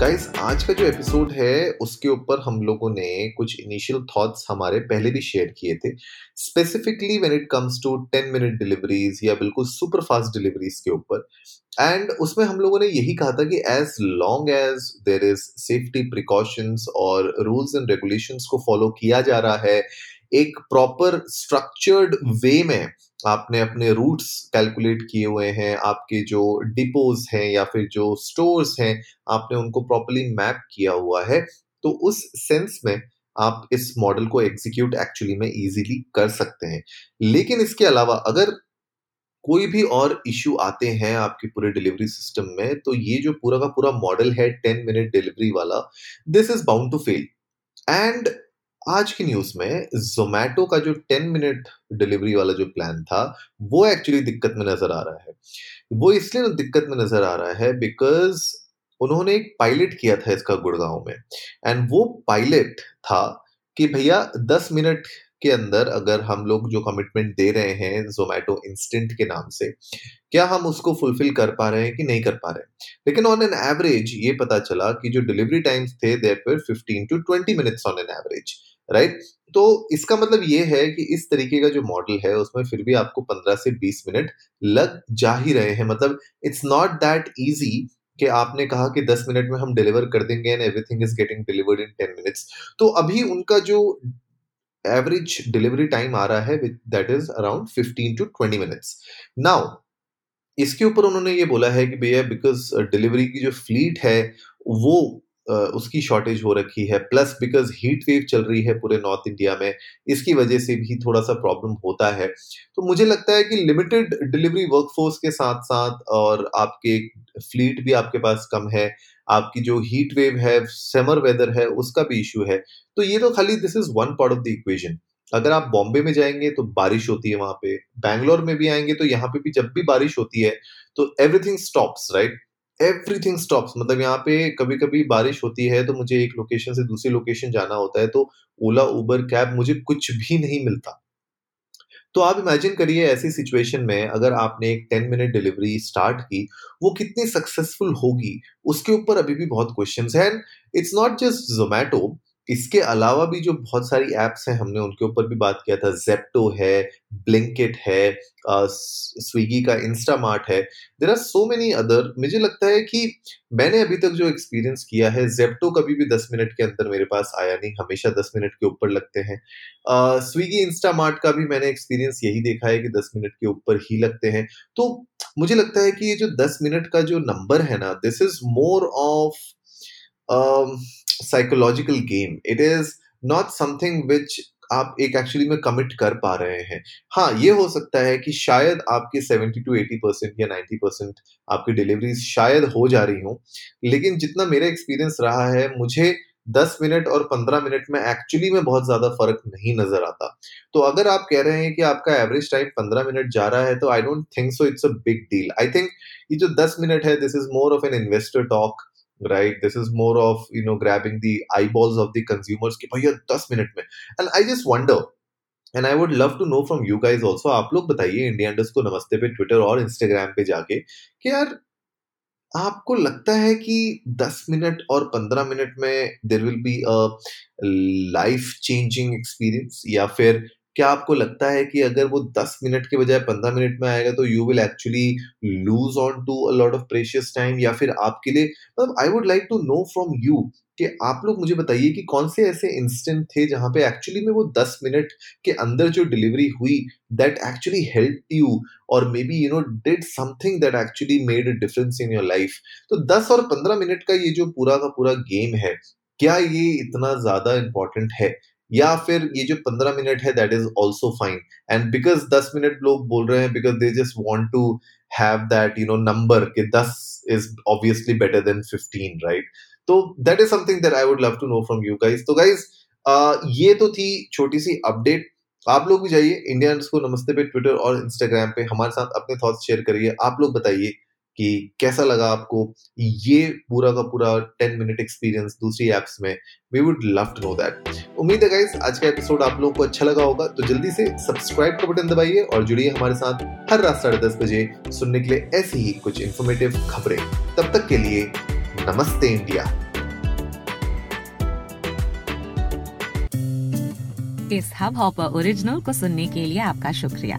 Guys आज का जो एपिसोड है, उसके ऊपर हम लोगों ने कुछ इनिशियल थॉट्स हमारे पहले भी शेयर किए थे। Specifically when it comes to ten minute deliveries या बिल्कुल सुपर फास्ट डिलीवरीज के ऊपर। एंड उसमें हम लोगों ने यही कहा था कि as long as there is safety precautions और रूल्स एंड रेगुलेशंस को फॉलो किया जा रहा है, एक प्रॉपर स्ट्रक्चर्ड वे में आपने अपने रूट्स कैलकुलेट किए हुए हैं, आपके जो डिपोज हैं या फिर जो स्टोर्स हैं, आपने उनको प्रॉपरली मैप किया हुआ है तो उस सेंस में आप इस मॉडल को एग्जीक्यूट एक्चुअली में इजीली कर सकते हैं। लेकिन इसके अलावा अगर कोई भी और इश्यू आते हैं आपके पूरे डिलीवरी सिस्टम में तो ये जो पूरा का पूरा मॉडल है, टेन मिनट डिलीवरी वाला this is bound to fail and आज की न्यूज़ में जोमैटो का जो टेन मिनट डिलीवरी वाला जो प्लान था, वो एक्चुअली दिक्कत में नज़र आ रहा है। वो इसलिए दिक्कत में नज़र आ रहा है बिकॉज़ उन्होंने एक पायलट किया था इसका गुड़गांव में। एंड वो पायलट था कि भैया दस मिनट के अंदर अगर हम लोग जो कमिटमेंट दे रहे हैं जोमेटो इंस्टेंट के नाम से, क्या हम उसको फुलफिल कर पा रहे हैं कि नहीं कर पा रहे हैं? लेकिन ऑन एन एवरेज ये पता चला कि जो डिलीवरी टाइम्स थे देर पर fifteen to twenty minutes on an average right तो इसका मतलब ये है कि इस तरीके का जो मॉडल है, उसमें फिर भी आपको 15 से 20 मिनट लग जा ही रहे हैं। मतलब इट्स नॉट दैट इजी कि आपने कहा कि 10 मिनट में हम डिलीवर कर देंगे and everything is getting delivered in 10 minutes तो अभी उनका जो एवरेज डिलीवरी टाइम आ रहा है that is around 15 to 20 minutes now इसके ऊपर उन्होंने ये बोला है कि भैया बिकॉज़ डिलीवरी की जो फ्लीट है, वो उसकी शॉर्टेज हो रखी है प्लस बिकॉज़ हीट वेव चल रही है पूरे नॉर्थ इंडिया में, इसकी वजह से भी थोड़ा सा प्रॉब्लम होता है। तो मुझे लगता है कि लिमिटेड डिलीवरी वर्कफोर्स के साथ साथ और आपके फ्लीट भी आपके पास कम है, आपकी जो हीट वेव है समर वेदर है, उसका भी इशू है। तो ये तो खाली this is one part of the equation अगर आप बॉम्बे में जाएँगे तो बारिश होती है वहाँ पे बैंगलोर में भी आएँगे तो यहाँ पे भी जब भी बारिश होती है तो everything stops right everything stops मतलब यहाँ पे कभी कभी बारिश होती है तो मुझे एक लोकेशन से दूसरी लोकेशन जाना होता है तो ओला उबर कैब मुझे कुछ भी नहीं मिलता। तो आप इमेजिन करिए ऐसी सिचुएशन में अगर आपने एक टेन मिनट डिलीवरी स्टार्ट की, वो कितनी सक्सेसफुल होगी, उसके ऊपर अभी भी बहुत क्वेश्चन है। And it's not just Zomato इसके अलावा भी जो बहुत सारी एप्स हैं, हमने उनके ऊपर भी बात किया था। जेप्टो है ब्लिंकिट है स्विगी का इंस्टामार्ट है। There are so many other मुझे लगता है कि मैंने अभी तक जो एक्सपीरियंस किया है जेप्टो कभी भी दस मिनट के अंदर मेरे पास आया नहीं, हमेशा दस मिनट के ऊपर लगते हैं। स्विगी इंस्टामार्ट का भी मैंने एक्सपीरियंस यही देखा है कि दस मिनट के ऊपर ही लगते हैं। तो मुझे लगता है कि ये जो दस मिनट का जो नंबर है ना this is more of psychological game it is not something which आप एक एक्चुअली में कमिट कर पा रहे हैं। हाँ ये हो सकता है कि शायद आपकी 70 टू 80 परसेंट या 90 परसेंट आपकी डिलीवरीज शायद हो जा रही हो। लेकिन जितना मेरा एक्सपीरियंस रहा है, मुझे 10 मिनट और 15 मिनट में एक्चुअली में बहुत ज़्यादा फ़र्क नहीं नज़र आता। तो अगर आप कह रहे हैं कि आपका एवरेज टाइम 15 मिनट जा रहा है तो I don't think so it's a big deal I think ये जो 10 मिनट है this is more of an investor talk right? This is more of, you know, grabbing the eyeballs of the consumers कि भैया दस minute में। And I just wonder and I would love to know from you guys also आप लोग बताइए India इंडस्ट को नमस्ते पे ट्विटर और इंस्टाग्राम पे जाके कि यार, आपको लगता है कि 10 मिनट और 15 मिनट में there will be a life changing experience या फिर क्या आपको लगता है कि अगर वो 10 मिनट के बजाय 15 मिनट में आएगा तो you will actually lose on to a lot of precious time या फिर आपके लिए? मतलब I would like to know from you कि आप लोग मुझे बताइए कि कौन से ऐसे इंस्टेंट थे जहाँ पे एक्चुअली में वो 10 मिनट के अंदर जो डिलीवरी हुई दैट एक्चुअली हेल्प यू और maybe you know did something that actually made a difference in your life तो 10 और 15 मिनट का ये जो पूरा का पूरा गेम है, क्या ये इतना ज़्यादा इंपॉर्टेंट है? या फिर ये जो पंद्रह मिनट है that is also fine and because दस मिनट लोग बोल रहे हैं because they just want to have that you know number कि दस is obviously better than fifteen right तो that is something that I would love to know from you guys तो guys ये तो थी छोटी सी अपडेट आप लोग भी जाइए इंडिया को नमस्ते पे ट्विटर और इंस्टाग्राम पे हमारे साथ अपने थॉट्स शेयर करिए. आप लोग बताइए कि कैसा लगा आपको? ये पूरा का पूरा टेन मिनट एक्सपीरियंस दूसरी एप्स में we would love to know that उम्मीद है गाइस आज का एपिसोड आप लोगों को अच्छा लगा होगा तो जल्दी से सब्सक्राइब का बटन दबाइए और जुड़िए हमारे साथ हर रात साढ़े दस बजे सुनने के लिए ऐसी ही कुछ इन्फॉर्मेटिव खबरें। तब तक के लिए नमस्ते इंडिया। इस हब हॉपर ओरिजिनल को सुनने के लिए आपका शुक्रिया।